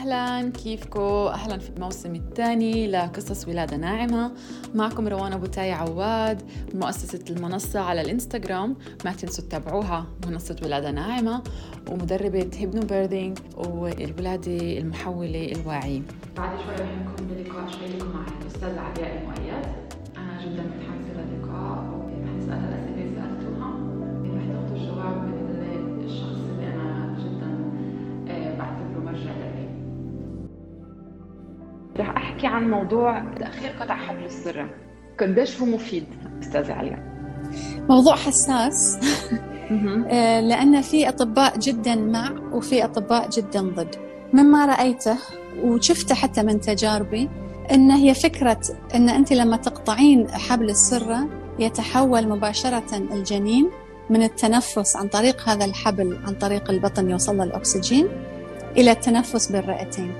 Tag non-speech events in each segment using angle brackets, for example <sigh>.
أهلا كيفكم؟ أهلا في الموسم الثاني لقصص ولادة ناعمة. معكم روان أبو تاي عواد مؤسسة المنصة على الإنستغرام. ما تنسوا تتابعوها منصة ولادة ناعمة ومدربة HypnoBirthing والولادة المحولة الواعية بعد شوي رح نكون بلقاء لكم مع الأستاذ علياء المؤيد. أنا جدا متحمسة رح أحكي عن موضوع تأخير قطع حبل السرة قديش هو مفيد أستاذة عليا موضوع حساس. <laughs> آه، لأن في أطباء جدا مع وفي أطباء جدا ضد. مما رأيته وشفته حتى من تجاربي أن هي فكرة أن أنت لما تقطعين حبل السرة يتحول مباشرة الجنين من التنفس عن طريق هذا الحبل عن طريق البطن يوصل الأكسجين إلى التنفس بالرئتين.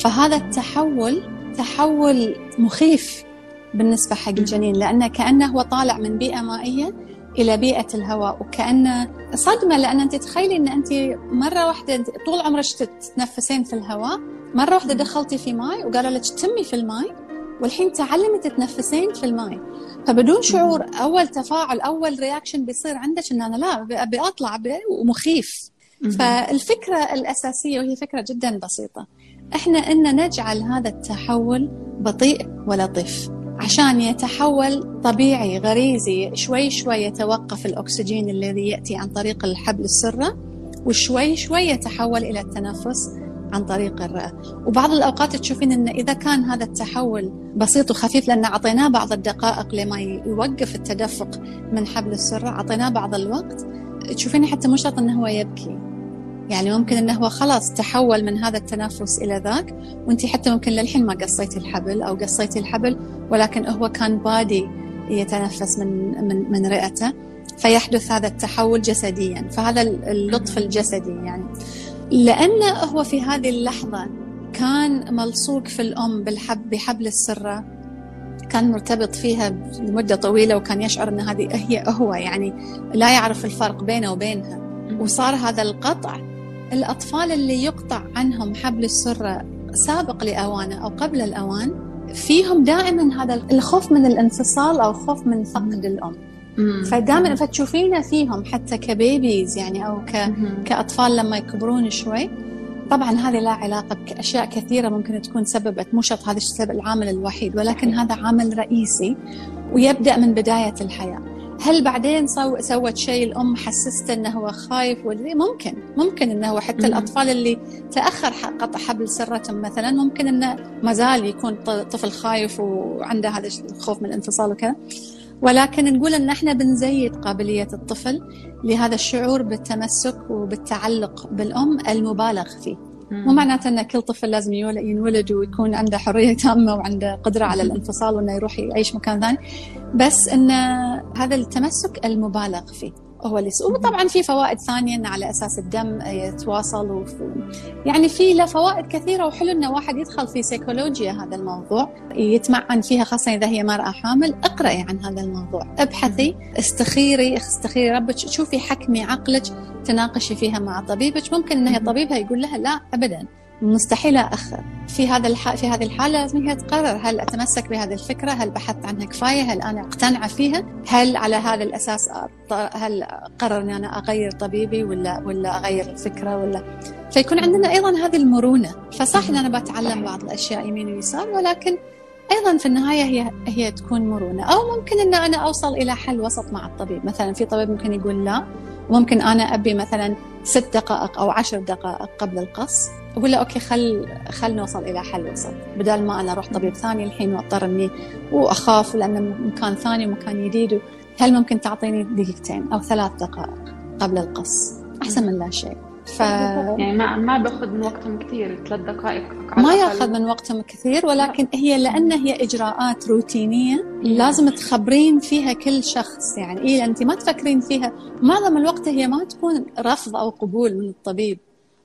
فهذا التحول تحول مخيف بالنسبة حق الجنين لأنه كأنه هو طالع من بيئة مائية إلى بيئة الهواء وكأنه صدمة لأن أنت تخيلي أن أنت مرة واحدة طول عمرك تتنفسين في الهواء مرة واحدة دخلتي في ماء وقالوا لك تمي في الماء والحين تعلمي تتنفسين في الماء فبدون شعور أول تفاعل أول رياكشن بيصير عندك أن أنا لا أبي أطلع أبي ومخيف. فالفكرة الأساسية وهي فكرة جدا بسيطة. إحنا إن نجعل هذا التحول بطيء ولطيف عشان يتحول طبيعي غريزي شوي شوي يتوقف الأكسجين الذي يأتي عن طريق الحبل السرة وشوي شوي يتحول إلى التنفس عن طريق الرئة. وبعض الأوقات تشوفين أن إذا كان هذا التحول بسيط وخفيف لأن أعطيناه بعض الدقائق لما يوقف التدفق من حبل السرة أعطيناه بعض الوقت تشوفين حتى مو شرط أنه هو يبكي. يعني ممكن إنه هو خلاص تحول من هذا التنفس إلى ذاك وانت حتى ممكن للحين ما قصيتي الحبل أو قصيتي الحبل ولكن هو كان بادي يتنفس من من من رئته فيحدث هذا التحول جسديا فهذا اللطف الجسدي يعني. لأنه هو في هذه اللحظة كان ملصوق في الأم بالحب بحبل السرة كان مرتبط فيها لمدة طويلة وكان يشعر إن هذه هي هو يعني لا يعرف الفرق بينه وبينها وصار هذا القطع الأطفال اللي يقطع عنهم حبل السرة سابق لأوانه أو قبل الأوان فيهم دائما هذا الخوف من الانفصال أو خوف من فقد الأم. فدائما فتشوفينه فيهم حتى كبيبيز يعني أو ك... كأطفال لما يكبرون شوي. طبعا هذه لا علاقة بأشياء كثيرة ممكن تكون سببت مو شرط هذا السبب العامل الوحيد ولكن هذا عامل رئيسي ويبدأ من بداية الحياة. هل بعدين سو سوت شيء الأم حسسته إنه هو خايف ولا ممكن ممكن إنه هو حتى الأطفال اللي تأخر قطع حبل سرتهم مثلا ممكن إنه ما زال يكون طفل خايف وعنده هذا الخوف من الانفصال وكذا. ولكن نقول إن إحنا بنزيد قابلية الطفل لهذا الشعور بالتمسك وبالتعلق بالأم المبالغ فيه. مو معناته إن كل طفل لازم ينولد ويكون عنده حرية تامة وعنده قدرة على الانفصال وإنه يروح يعيش مكان ثاني. بس إن هذا التمسك المبالغ فيه. هو اللي وطبعا في فوائد ثانية انه على أساس الدم يتواصل وف... يعني في له فوائد كثيرة وحلو إنه واحد يدخل في سيكولوجيا هذا الموضوع يتمعن فيها خاصة إذا هي مرأة حامل اقرأي عن هذا الموضوع ابحثي استخيري استخيري ربك شوفي حكمي عقلك تناقشي فيها مع طبيبك. ممكن ان طبيبها يقول لها لا ابدا. مستحيل أأخر في هذا الح... في هذه الحالة لازم هي تقرر. هل أتمسك بهذه الفكرة؟ هل بحثت عنها كفاية؟ هل أنا مقتنعة فيها؟ هل على هذا الأساس هل قرر أني أنا أغير طبيبي ولا ولا أغير الفكرة ولا؟ فيكون عندنا أيضا هذه المرونة. فصح أن أنا بتعلم بعض الأشياء يمين ويسار ولكن أيضا في النهاية هي هي تكون مرونة. أو ممكن إن أنا أوصل إلى حل وسط مع الطبيب. مثلا في طبيب ممكن يقول لا ممكن أنا أبي مثلا ست دقائق أو عشر دقائق قبل القص. أقول له أوكي خل خل نوصل إلى حل وسط بدل ما أنا أروح طبيب ثاني الحين وأضطر إني وأخاف لأن مكان ثاني ومكان جديد. هل ممكن تعطيني دقيقتين أو ثلاث دقائق قبل القص؟ أحسن من لا شيء. ف يعني ما ما بأخذ من وقتهم كثير ثلاث دقائق ما يأخذ من وقتهم كثير ولكن هي لأن هي إجراءات روتينية لازم تخبرين فيها كل شخص. يعني إيه انت ما تفكرين فيها. معظم الوقت هي ما تكون رفض أو قبول من الطبيب.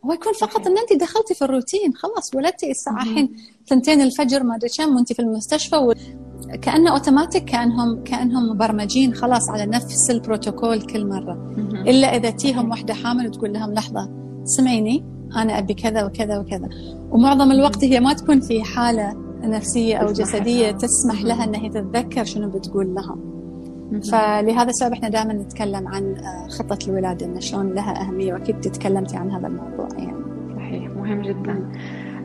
هو يكون فقط إن انت دخلتي في الروتين خلاص ولدتي الساعة الحين ثنتين الفجر ما أدري كم وانت في المستشفى و... كأنه اوتوماتيك كانهم كأنهم مبرمجين خلاص على نفس البروتوكول كل مرة. إلا إذا تيهم واحدة حامل وتقول لهم لحظة سمعيني أنا أبي كذا وكذا وكذا. ومعظم الوقت هي ما تكون في حالة نفسية أو جسدية تسمح لها إنها تتذكر شنو بتقول لها فلهذا السبب إحنا دائما نتكلم عن آه، خطة الولادة إن شلون لها أهمية وأكيد تكلمتي عن هذا الموضوع يعني. صحيح مهم جدا.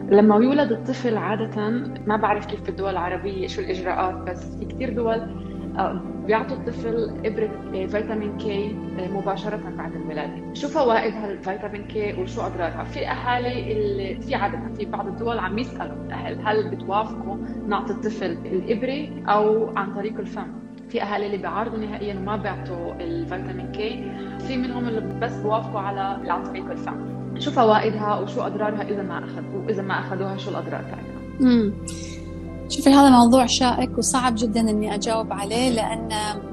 لما يولد الطفل عادة ما بعرف كيف في الدول العربية شو الإجراءات بس في كثير دول آه، بيعطوا الطفل إبرة آه، فيتامين كي آه، مباشرة بعد الولادة شو فوائد هالفيتامين كي وشو أضرارها؟ في أهالي اللي في عادة في بعض الدول عم يسألوا الأهل هل بتوافقوا نعطي الطفل الإبرة أو عن طريق الفم؟ في أهالي اللي بيعارضوا نهائيا وما بيعطوا الفيتامين كي في منهم اللي بس بوافقوا على عن طريق الفم. شو فوائدها وشو أضرارها إذا ما اخذوا وإذا ما أخذوها شو الأضرار تاعتها امم شوفي هذا موضوع شائك وصعب جدا إني أجاوب عليه لأن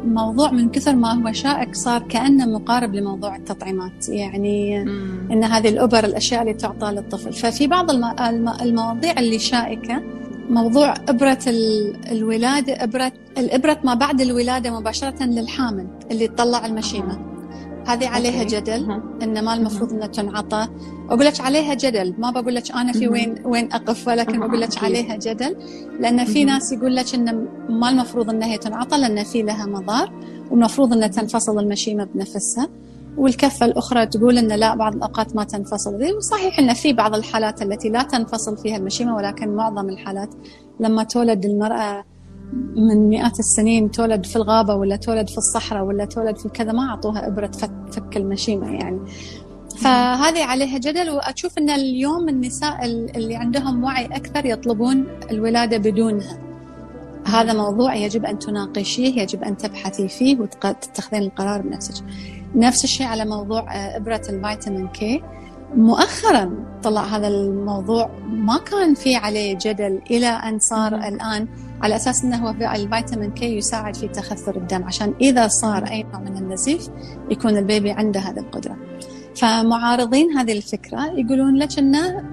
موضوع من كثر ما هو شائك صار كأنه مقارب لموضوع التطعيمات. يعني مم. إن هذه الأبر الأشياء اللي تعطى للطفل. ففي بعض المواضيع اللي شائكة موضوع إبرة الولادة إبرة الإبرة ما بعد الولادة مباشرة للحامل اللي تطلع المشيمة. هذه عليها جدل إن ما المفروض انها تنعطى أقول لك عليها جدل. ما بقول لك أنا في وين وين أقف ولكن بقول لك عليها جدل. لأن في ناس يقول لك إن ما المفروض إنها هي تنعطى لأن في لها مضار والمفروض إنها تنفصل المشيمة بنفسها. والكفة الأخرى تقول أن لا بعض الأوقات ما تنفصل وصحيح أن في بعض الحالات التي لا تنفصل فيها المشيمة ولكن معظم الحالات لما تولد المرأة من مئات السنين تولد في الغابة ولا تولد في الصحراء ولا تولد في كذا ما أعطوها إبرة فك, المشيمة يعني. فهذه عليها جدل وأشوف أن اليوم النساء اللي عندهم وعي أكثر يطلبون الولادة بدونها. هذا موضوع يجب أن تناقشيه يجب أن تبحثي فيه وتتخذين القرار بنفسك. نفس الشيء على موضوع آه، إبرة الفيتامين كي. مؤخرا طلع هذا الموضوع ما كان في عليه جدل إلى أن صار الآن على أساس أنه الفيتامين كي يساعد في تخثر الدم عشان إذا صار أي نوع من النزيف يكون البيبي عنده هذه القدرة. فمعارضين هذه الفكرة يقولون لك أنه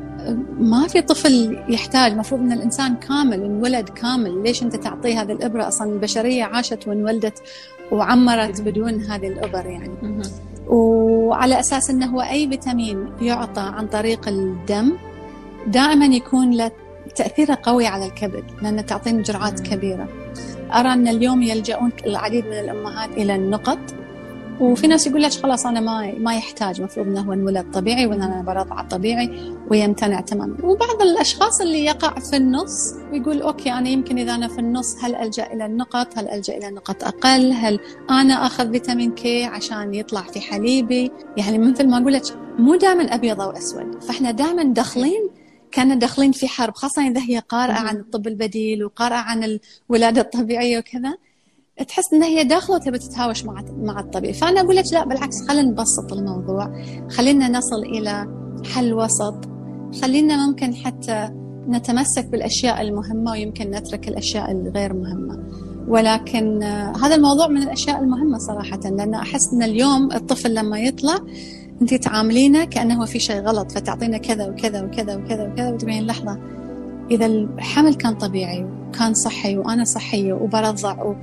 ما في طفل يحتاج المفروض إن الإنسان كامل انولد كامل ليش أنت تعطيه هذه الإبرة؟ أصلا البشرية عاشت وانولدت وعمرت بدون هذه الإبر يعني. وعلى أساس إنه هو أي فيتامين يعطى عن طريق الدم دائما يكون له تأثيرها قوي على الكبد لأن تعطينا جرعات كبيرة. أرى أن اليوم يلجؤون العديد من الأمهات إلى النقط. وفي ناس يقول لك خلاص أنا ما ما يحتاج المفروض إنه هو انولد طبيعي وان أنا برضع طبيعي ويمتنع تماما. وبعض الأشخاص اللي يقع في النص ويقول OK أنا يمكن إذا أنا في النص هل ألجأ إلى النقط؟ هل ألجأ إلى نقط أقل؟ هل أنا آخذ فيتامين K عشان يطلع في حليبي؟ يعني مثل ما أقول لك مو دائما أبيض أو أسود. فإحنا دائما داخلين كانوا داخلين في حرب خاصة إذا هي قارئة عن الطب البديل وقارئة عن الولادة الطبيعية وكذا. تحس ان هي داخلة وتبي تتهاوش مع مع الطبيعي. فأنا أقول لك لا بالعكس خلينا نبسط الموضوع. خلينا نصل إلى حل وسط. خلينا ممكن حتى نتمسك بالأشياء المهمة ويمكن نترك الأشياء الغير مهمة. ولكن هذا الموضوع من الأشياء المهمة صراحة لأن أحس إن اليوم الطفل لما يطلع أنت تعاملينه كأنه في شيء غلط فتعطينا كذا وكذا وكذا وكذا وكذا وتبين لحظة إذا الحمل كان طبيعي وكان صحي وأنا صحية وبرضع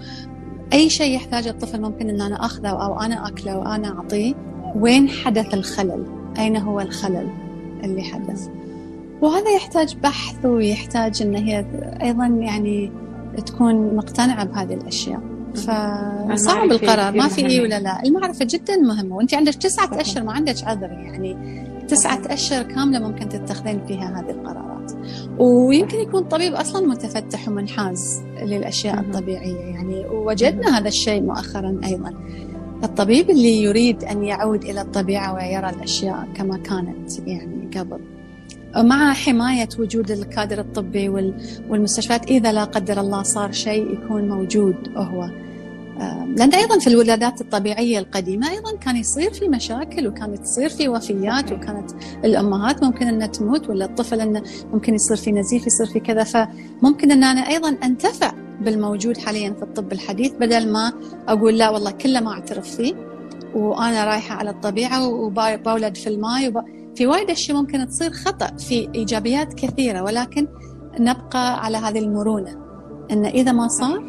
أي شيء يحتاجه الطفل ممكن إن أنا أخذه أو أنا أكله وأنا أعطيه وين حدث الخلل؟ أين هو الخلل اللي حدث؟ وهذا يحتاج بحث ويحتاج إن هي أيضا يعني تكون مقتنعة بهذه الأشياء. فصعب القرار ما في إي ولا لا. المعرفة جدا مهمة. وأنت عندك تسعة أشهر ما عندك عذر يعني. تسعة أشهر كاملة ممكن تتخذين فيها هذه ويمكن يكون الطبيب أصلا متفتح ومنحاز للأشياء الطبيعية. يعني ووجدنا هذا الشيء مؤخرا أيضا. الطبيب اللي يريد أن يعود إلى الطبيعة ويرى الأشياء كما كانت يعني قبل. مع حماية وجود الكادر الطبي والمستشفيات إذا لا قدر الله صار شيء يكون موجود هو. لأن أيضا في الولادات الطبيعية القديمة أيضا كان يصير في مشاكل وكانت تصير في وفيات وكانت الأمهات ممكن أنها تموت ولا الطفل أنه ممكن يصير في نزيف يصير في كذا. فممكن أن أنا أيضا أنتفع بالموجود حاليا في الطب الحديث بدل ما أقول لا والله كله ما أعترف فيه وأنا رايحة على الطبيعة وبولد في الماء وب... في وايد أشياء ممكن تصير خطأ في إيجابيات كثيرة ولكن نبقى على هذه المرونة أن إذا ما صار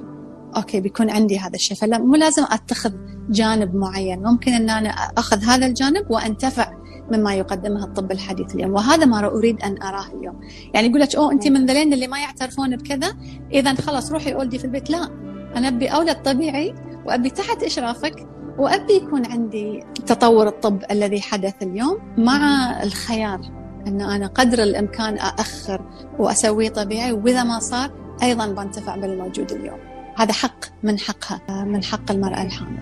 أوكي بيكون عندي هذا الشيء. فلا مو لازم أتخذ جانب معين. ممكن إن أنا أخذ هذا الجانب وأنتفع مما يقدمه الطب الحديث اليوم. وهذا ما أريد أن أراه اليوم. يعني يقول لك أوه أنت من ذلين اللي ما يعترفون بكذا؟ إذا خلاص روحي أولدي في البيت. لا أنا أبي أولد طبيعي وأبي تحت إشرافك وأبي يكون عندي تطور الطب الذي حدث اليوم مع الخيار أن أنا قدر الإمكان أأخر وأسويه طبيعي وإذا ما صار أيضا بنتفع بالموجود اليوم. هذا حق من حقها من حق المرأة الحامل.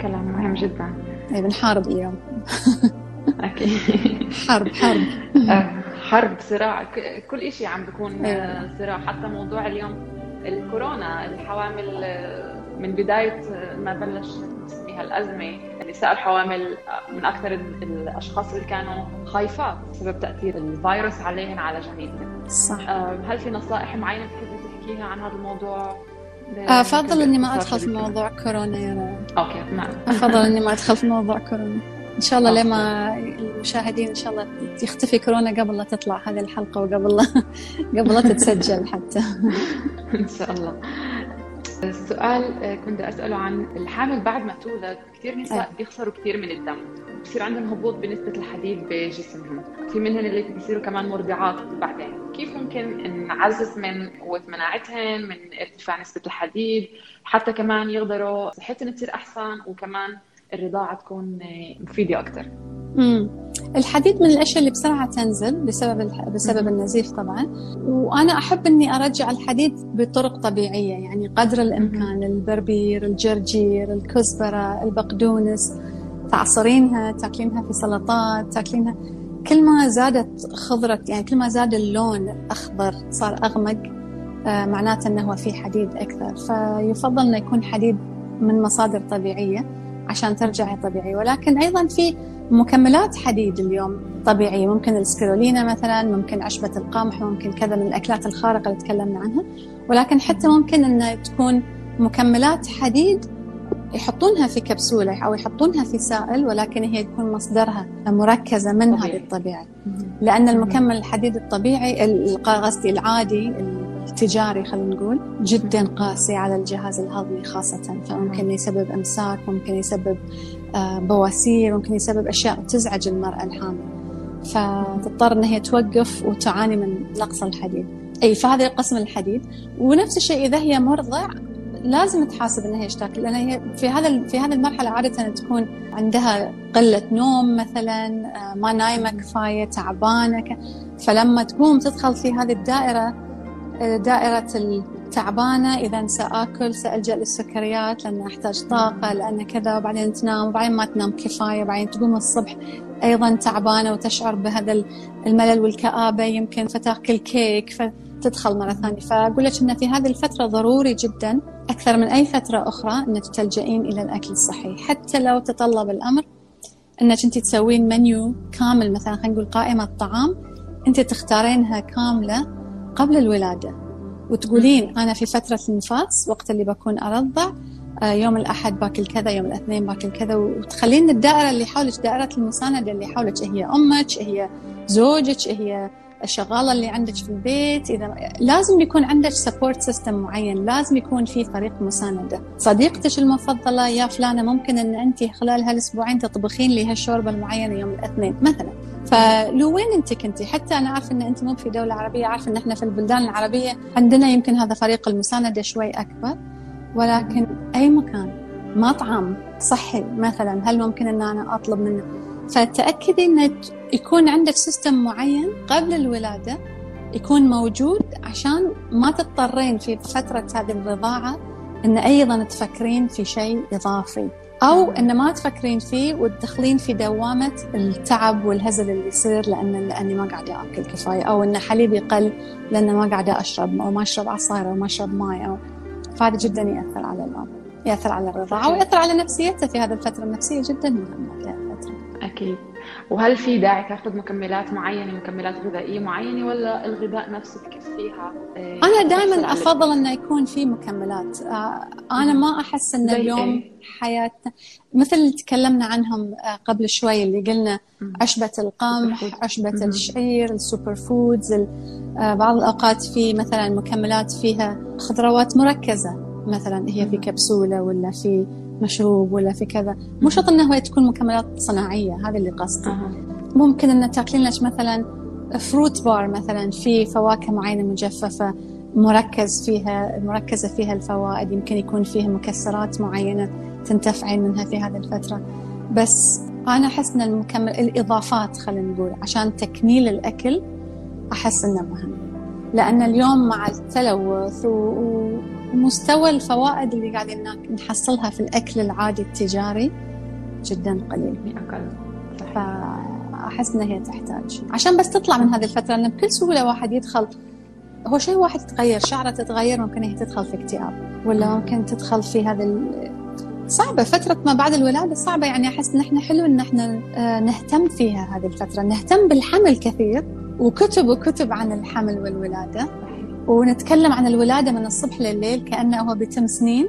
كلام مهم جدا. أي بنحارب اليوم <laughs> أكيد. حرب حرب. آه، حرب صراع. كل شيء عم بيكون آه، صراع. حتى موضوع اليوم الكورونا الحوامل آه، من بداية ما بلش نسميها الأزمة النساء الحوامل من أكثر الأشخاص اللي كانوا خايفات بسبب تأثير الفيروس عليهن على جنينهم صح. هل في نصائح معينة بتحبي تحكيها عن هذا الموضوع؟ أفضل إني ما أدخل في موضوع كورونا يا رب. أوكي نعم. أفضل إني ما أدخل في موضوع <laughs> كورونا. إن شاء الله لما المشاهدين إن شاء الله يختفي كورونا قبل لا تطلع هذه الحلقة وقبل لا <laughs> قبل لا تتسجل حتى. <laughs> إن شاء الله. السؤال آه، كنت أسأله عن الحامل بعد ما تولد كثير نساء بيخسروا كثير من الدم. بصير عندهم هبوط بنسبة الحديد بجسمهم. في منهن اللي بيصيروا كمان مرضعات بعدين. كيف ممكن نعزز من قوة مناعتهن من ارتفاع نسبة الحديد حتى كمان يقدروا صحتهم تصير أحسن وكمان الرضاعة تكون مفيدة أكثر الحديد من الأشياء اللي بسرعة تنزل بسبب بسبب النزيف طبعا. وأنا أحب إني أرجع الحديد بطرق طبيعية يعني قدر الإمكان البربير الجرجير الكزبرة البقدونس. تعصرينها تاكلينها في سلطات تاكلينها. كل ما زادت خضرة يعني كل ما زاد اللون أخضر صار أغمق آه معناته أنه في حديد أكثر. فيفضل أنه يكون حديد من مصادر طبيعية عشان ترجعي طبيعي. ولكن أيضا في مكملات حديد اليوم طبيعية. ممكن السبيرولينا مثلا ممكن عشبة القمح ممكن كذا من الأكلات الخارقة اللي تكلمنا عنها. ولكن حتى ممكن أن تكون مكملات حديد يحطونها في كبسولة أو يحطونها في سائل ولكن هي تكون مصدرها مركزة من هذه الطبيعة لأن المكمل الحديد الطبيعي قصدي العادي التجاري خلينا نقول جدا قاسي على الجهاز الهضمي خاصة. فممكن يسبب إمساك ممكن يسبب آه، بواسير ممكن يسبب أشياء تزعج المرأة الحامل. فتضطر أن هي توقف وتعاني من نقص الحديد. أي فهذا قسم الحديد. ونفس الشيء إذا هي مرضع لازم تحاسب إنها إيش تاكل لأن هي في هذا في هذه المرحلة عادة تكون عندها قلة نوم مثلا آه، ما نايمه كفايه تعبانه فلما تقوم تدخل في هذه الدائرة دائرة التعبانة إذا سآكل سألجأ للسكريات لأن أحتاج طاقة لأن كذا وبعدين تنام وبعدين ما تنام كفاية. وبعدين تقوم الصبح أيضا تعبانة وتشعر بهذا الملل والكآبة يمكن فتاكل كيك فتدخل مرة ثانية. فأقول لك أن في هذه الفترة ضروري جدا أكثر من أي فترة أخرى أنك تلجئين إلى الأكل الصحي. حتى لو تطلب الأمر أنك أنت تسوين منيو كامل مثلا خلينا نقول قائمة طعام أنت تختارينها كاملة قبل الولادة. وتقولين أنا في فترة النفاس وقت اللي بكون أرضع آه، يوم الأحد باكل كذا يوم الاثنين باكل كذا. وتخلين الدائرة اللي حولك دائرة المساندة اللي حولك هي أمك هي زوجك هي الشغاله اللي عندك في البيت إذا لازم يكون عندك support system معين لازم يكون في فريق مساندة. صديقتك المفضلة يا فلانة ممكن إن أنت خلال هالأسبوعين تطبخين لي هالشوربة المعينة يوم الاثنين مثلا. فلو when أنت كنتي؟ حتى أنا عارفه إن أنت مو في دولة عربية عارفه إن إحنا في البلدان العربية عندنا يمكن هذا فريق المساندة شوي أكبر ولكن أي مكان مطعم صحي مثلا هل ممكن إن أنا أطلب منه فتأكدي أن يكون عندك سيستم معين قبل الولادة يكون موجود عشان ما تضطرين في فترة هذه الرضاعة أن أيضا تفكرين في شيء إضافي. أو أن ما تفكرين فيه وتدخلين في دوامة التعب والهزل اللي يصير لأن لأني ما قاعدة آكل كفاية. أو أن حليبي قل لأن ما قاعدة أشرب أو ما أشرب عصاير أو ما أشرب ماء أو فهذا جدا يأثر على الأم يأثر على الرضاعة ويأثر على نفسيته في هذه الفترة. النفسية جدا مهمة. أكيد. وهل في داعي تاخذ مكملات معينة مكملات غذائية معينة ولا الغذاء نفسه بكفيها؟ آه، أنا دائما أفضل أنه يكون في مكملات. آه، أنا ما أحس أن اليوم إيه؟ حياتنا مثل اللي تكلمنا عنهم آه، قبل شوي اللي قلنا عشبة القمح عشبة الشعير ال superfoods بعض الأوقات في مثلا مكملات فيها خضروات مركزة مثلا هي في كبسولة ولا في مشروب ولا في كذا. مو شرط إنه تكون مكملات صناعية هذا اللي قصدي ممكن إن تاكلين لك مثلا فروت بار مثلا في فواكه معينة مجففة مركز فيها مركزة فيها الفوائد يمكن يكون فيها مكسرات معينة تنتفعين منها في هذه الفترة. بس أنا أحس إن المكمل الإضافات خلينا نقول عشان تكميل الأكل أحس إنه مهم. لأن اليوم مع التلوث ومستوى الفوائد اللي قاعدين نحصلها في الأكل العادي التجاري جدا قليل. أقل فأحس إنها هي تحتاج. عشان بس تطلع من هذه الفترة لأن بكل سهولة واحد يدخل هو شيء واحد يتغير شعره تتغير ممكن هي تدخل في اكتئاب ولا ممكن تدخل في هذا صعبة. فترة ما بعد الولادة صعبة. يعني أحس إن إحنا حلو إن إحنا آه، نهتم فيها هذه الفترة. نهتم بالحمل كثير وكتب وكتب عن الحمل والولادة. ونتكلم عن الولادة من الصبح لليل كأنه هو بيتم سنين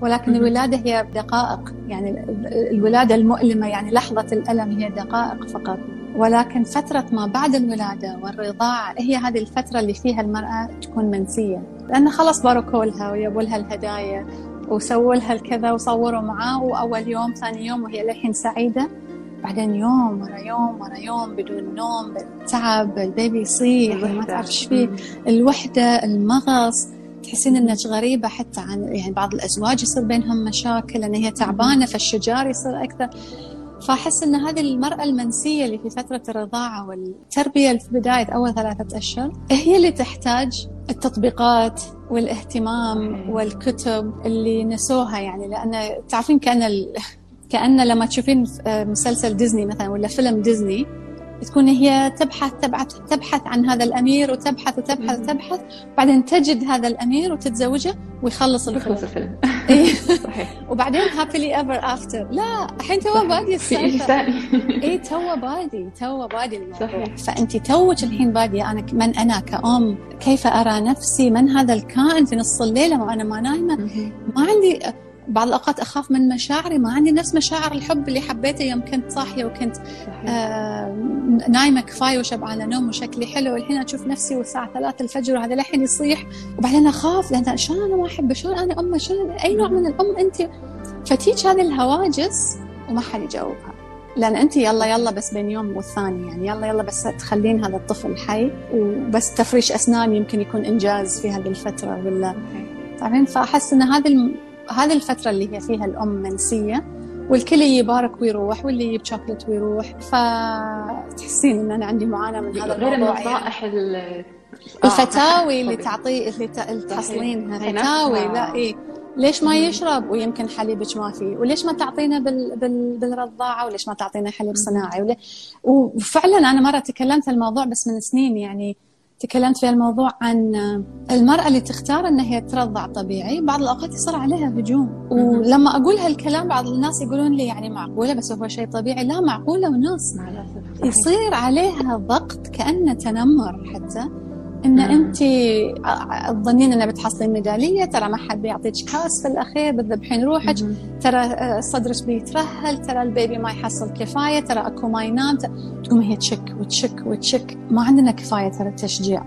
ولكن الولادة هي دقائق يعني الولادة المؤلمة يعني لحظة الألم هي دقائق فقط. ولكن فترة ما بعد الولادة والرضاعة هي هذه الفترة اللي فيها المرأة تكون منسية. لأن خلص باركوا لها ويبوا لها الهدايا وسووا لها الكذا وصوروا معاه وأول يوم ثاني يوم وهي للحين سعيدة. بعدين يوم ورا يوم ورا يوم بدون نوم بالتعب البيبي يصيح ما تعرف إيش فيه. الوحدة المغص تحسين إنك غريبة حتى عن يعني بعض الأزواج يصير بينهم مشاكل إن هي تعبانة فالشجار يصير أكثر. فأحس أن هذه المرأة المنسية اللي في فترة الرضاعة والتربية في بداية أول ثلاثة أشهر هي اللي تحتاج التطبيقات والاهتمام والكتب اللي نسوها يعني لأن تعرفين ال... كأن لما تشوفين مسلسل ديزني مثلا ولا فيلم ديزني تكون هي تبحث تبحث تبحث عن هذا الأمير وتبحث وتبحث وتبحث بعدين تجد هذا الأمير وتتزوجه ويخلص الفيلم. يخلص الفيلم. إيه. <laughs> صحيح. وبعدين happily ever after لا الحين تو بادي السالفه اي تو بادي تو بادي الموضوع. فانت توك الحين باديه أنا من أنا كأم كيف أرى نفسي؟ من هذا الكائن في نص الليلة؟ وأنا ما نايمة. ما عندي بعض الأوقات أخاف من مشاعري ما عندي نفس مشاعر الحب اللي حبيته يوم كنت صاحية وكنت آه نايمة كفاية وشبعانة نوم وشكلي حلو والحين أشوف نفسي والساعة ثلاثة الفجر وهذا للحين يصيح. وبعدين أخاف لأن شلون أنا ما أحبه؟ شلون أنا أمه؟ شلون أي نوع من الأم أنت؟ فتيج هذه الهواجس وما حد يجاوبها. لأن أنت يلا يلا بس بين يوم والثاني يعني يلا يلا بس تخلين هذا الطفل حي. وبس تفريش أسنان يمكن يكون إنجاز في هذه الفترة ولا؟ تعرفين فأحس إن هذه هذه الفترة اللي هي فيها الأم منسية والكل يبارك ويروح واللي يجيب شوكلت ويروح. فتحسين إن أنا عندي معاناة من هذا غير النصائح يعني. الفتاوي اللي تعطي اللي تحصلينها فتاوي لا اي ليش ما يشرب؟ ويمكن حليبك ما فيه وليش ما تعطينا بال... بال... بالرضاعة؟ وليش ما تعطينا حليب صناعي؟ ولي... وفعلا أنا مرة تكلمت الموضوع بس من سنين يعني. تكلمت في الموضوع عن المرأة اللي تختار أن هي ترضع طبيعي بعض الأوقات يصير عليها هجوم. ولما أقول هالكلام بعض الناس يقولون لي يعني معقولة بس هو شيء طبيعي. لا معقولة ونص يصير عليها ضغط كأنه تنمر حتى. إن أنت تظنين انه بتحصلين ميدالية ترى ما حد بيعطيك كاس في الأخير بتذبحين روحك. ترى آه، صدرك بيترهل ترى البيبي ما يحصل كفاية ترى أكو ما ينام تقوم هي تشك وتشك وتشك. ما عندنا كفاية ترى تشجيع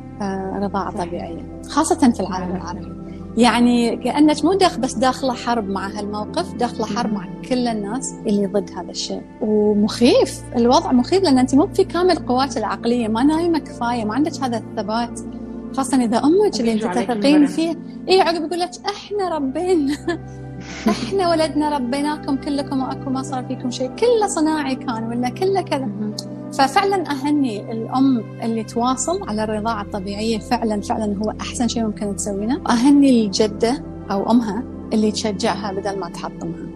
رضاعه طبيعيه خاصة في العالم العربي. يعني كأنك مو داخل بس داخلة حرب مع هالموقف داخلة حرب مع كل الناس اللي ضد هذا الشيء. ومخيف الوضع مخيف لأن أنت مو في كامل قوات العقلية ما نايمة كفاية ما عندك هذا الثبات. خاصة إذا أمك اللي أنت تثقين فيها. إي عقب يقول لك إحنا ربينا <laughs> إحنا ولدنا ربيناكم كلكم وأكو ما صار فيكم شيء. كله صناعي كان ولا كله كذا. ففعلا أهني الأم اللي تواصل على الرضاعة الطبيعية فعلا فعلا هو أحسن شيء ممكن تسوينه. واهني الجدة أو أمها اللي تشجعها بدل ما تحطمها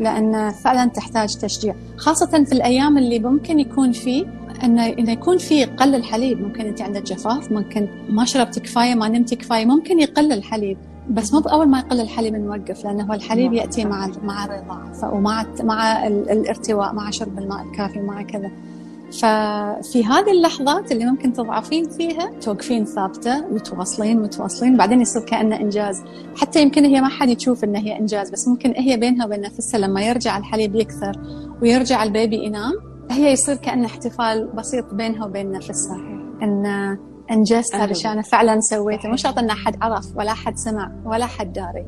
لأن فعلا تحتاج تشجيع خاصة في الأيام اللي ممكن يكون فيه انه انه يكون في قل الحليب ممكن أنت عندك جفاف ممكن ما شربت كفايه ما نمتي كفايه ممكن يقل الحليب بس مو بأول ما يقل الحليب نوقف لأنه هو الحليب يأتي مع مع الرضاعة ومع مع الارتواء مع شرب الماء الكافي مع كذا. ففي هذه اللحظات اللي ممكن تضعفين فيها توقفين ثابتة وتواصلين وتواصلين بعدين يصير كأنه إنجاز. حتى يمكن هي ما حد يشوف إنه هي إنجاز بس ممكن هي بينها وبين نفسها لما يرجع الحليب يكثر ويرجع البيبي ينام هي يصير كأنه احتفال بسيط بينها وبين نفسها. إن إنجزت هذا الشيء أنا فعلا سويته مو شرط إن أحد عرف ولا أحد سمع ولا حد داري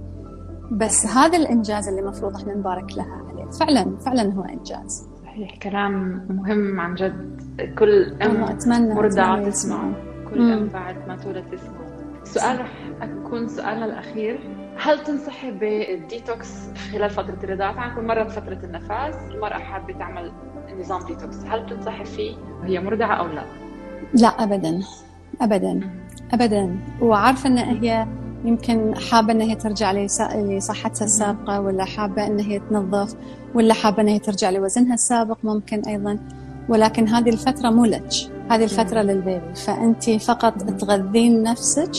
بس هذا الإنجاز اللي المفروض إحنا نبارك لها عليه. فعلا فعلا هو إنجاز. صحيح كلام مهم عن جد. كل أم أتمنى مرضعة تسمعه كل أم بعد ما تولد تسمعه السؤال رح يكون سؤالنا الأخير. هل تنصحي بالديتوكس خلال فترة الرضاعة؟ تعال كل مرة بفترة النفاس المرأة حابة تعمل نظام ديتوكس، هل بتنصحي فيه وهي مرضعة أو لا؟ لا أبدا. أبدا. أبدا. وعارفة أن هي يمكن حابة أن هي ترجع لصحتها السابقة ولا حابة أن هي تنظف. ولا حابة أن هي ترجع لوزنها السابق ممكن أيضا. ولكن هذه الفترة مو لك. هذه الفترة لل baby. فأنت فقط تغذين نفسك.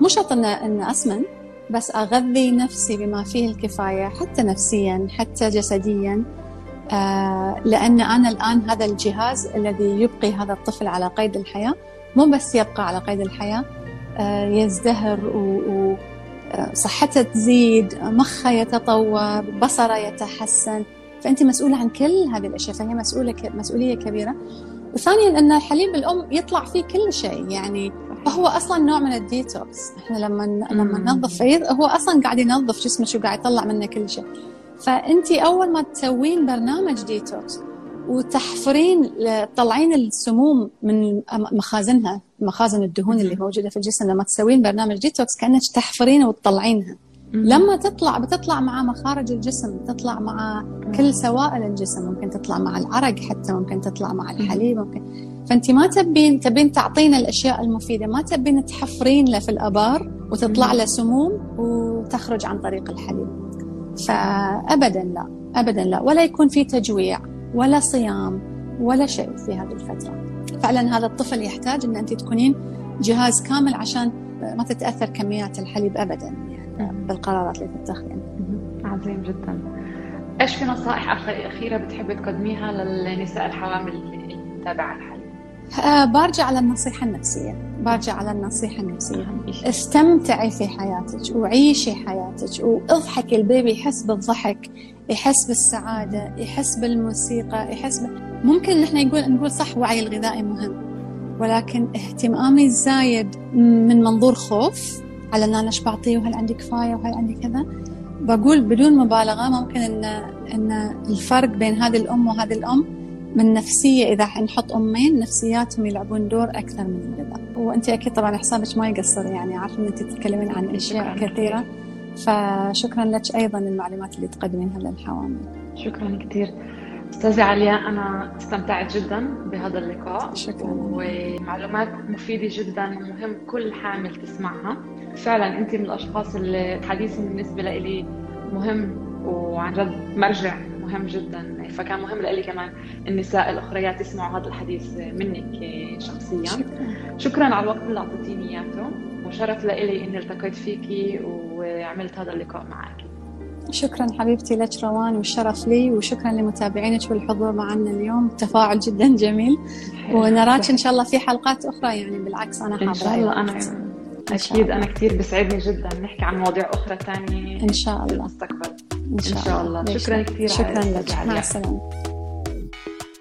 مو شرط أن, أن أسمن بس أغذي نفسي بما فيه الكفاية حتى نفسيا حتى جسديا. آه لأن أنا الآن هذا الجهاز الذي يبقي هذا الطفل على قيد الحياة. مو بس يبقى على قيد الحياة. آه يزدهر وصحته آه، تزيد مخه يتطور بصره يتحسن. فأنت مسؤولة عن كل هذه الأشياء فهي مسؤولة مسؤولية كبيرة. وثانيا أن حليب الأم يطلع فيه كل شيء يعني هو أصلا نوع من الديتوكس. إحنا لما لما ننظف فيض هو أصلا قاعد ينظف جسمك وقاعد يطلع منه كل شيء. فأنت أول ما تسوين برنامج ديتوكس وتحفرين تطلعين السموم من مخازنها مخازن الدهون اللي موجودة في الجسم لما تسوين برنامج ديتوكس كأنك تحفرينها وتطلعينها. لما تطلع بتطلع مع مخارج الجسم تطلع مع كل سوائل الجسم ممكن تطلع مع العرق حتى ممكن تطلع مع الحليب ممكن. فأنت ما تبين تبين تعطينا الأشياء المفيدة ما تبين تحفرين له في الأبار وتطلع له سموم وتخرج عن طريق الحليب. فابدا لا ابدا لا. ولا يكون في تجويع. ولا صيام ولا شيء في هذه الفترة. فعلا هذا الطفل يحتاج إن أنت تكونين جهاز كامل عشان ما تتأثر كميات الحليب ابدا يعني بالقرارات اللي تتخذين. عظيم جدا. إيش في نصائح أخيرة بتحبي تقدميها للنساء الحوامل اللي متابعه الحليب آه برجع على النصيحة النفسية. برجع على النصيحة النفسية. استمتعي في حياتك وعيشي حياتك واضحكي البيبي يحس بالضحك يحس بالسعادة يحس بالموسيقى يحس ب... ممكن نحن نقول نقول صح وعي الغذائي مهم. ولكن اهتمامي الزايد من منظور خوف على إن أنا إيش بعطيه؟ وهل عندي كفاية؟ وهل عندي كذا؟ بقول بدون مبالغة ممكن ان إن الفرق بين هذه الأم وهذه الأم من نفسية إذا نحط أمين نفسياتهم يلعبون دور أكثر من الغذاء وأنت أكيد طبعا حسابك ما يقصر يعني عارفة أن أنت تتكلمين عن أشياء كثيرة. فشكرا لك أيضا للمعلومات اللي تقدمينها للحوامل. شكرا كثير. أستاذة عليا أنا استمتعت جدا بهذا اللقاء. شكرا. ومعلومات مفيدة جدا مهم كل حامل تسمعها. فعلا أنت من الأشخاص اللي الحديث بالنسبة لي مهم وعن جد مرجع. مهم جدا. فكان مهم لي كمان النساء الاخريات يسمعوا هذا الحديث منك شخصيا شكرا, شكرا على الوقت اللي أعطيتيني اياه وشرف لي إني التقيت فيكي وعملت هذا اللقاء معك. شكرا حبيبتي لك روان والشرف لي وشكرا لمتابعينك والحضور معنا اليوم. تفاعل جدا جميل. ونراك إن شاء الله في حلقات أخرى يعني بالعكس أنا حاضره إن شاء الله أنا أكيد أنا كثير بسعدني جدا. نحكي عن مواضيع أخرى ثانية إن شاء الله. في المستقبل. إن شاء, إن شاء الله. شكرا كثير شكرا لك. مع السلامة.